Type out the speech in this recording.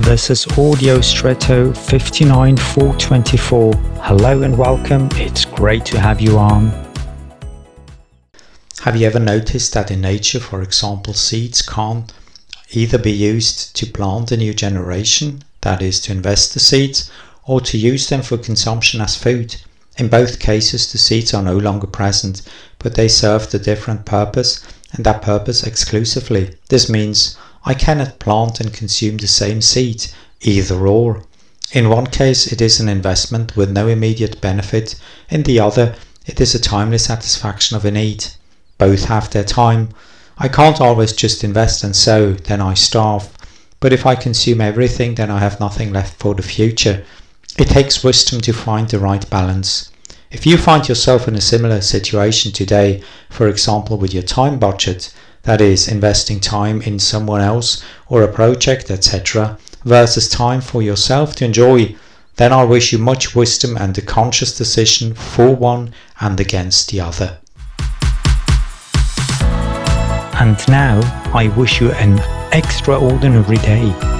This is Audio Stretto 59424. Hello and welcome. It's great to have you on. Have you ever noticed that in nature, for example, seeds can't either be used to plant a new generation, that is, to invest the seeds, or to use them for consumption as food? In both cases, the seeds are no longer present, but they serve a different purpose, and that purpose exclusively. This means I cannot plant and consume the same seed, either or. In one case, it is an investment with no immediate benefit, in the other, it is a timely satisfaction of a need. Both have their time. I can't always just invest and sow, then I starve. But if I consume everything, then I have nothing left for the future. It takes wisdom to find the right balance. If you find yourself in a similar situation today, for example with your time budget, that is, investing time in someone else or a project, etc., versus time for yourself to enjoy, then I wish you much wisdom and a conscious decision for one and against the other. And now I wish you an extraordinary day.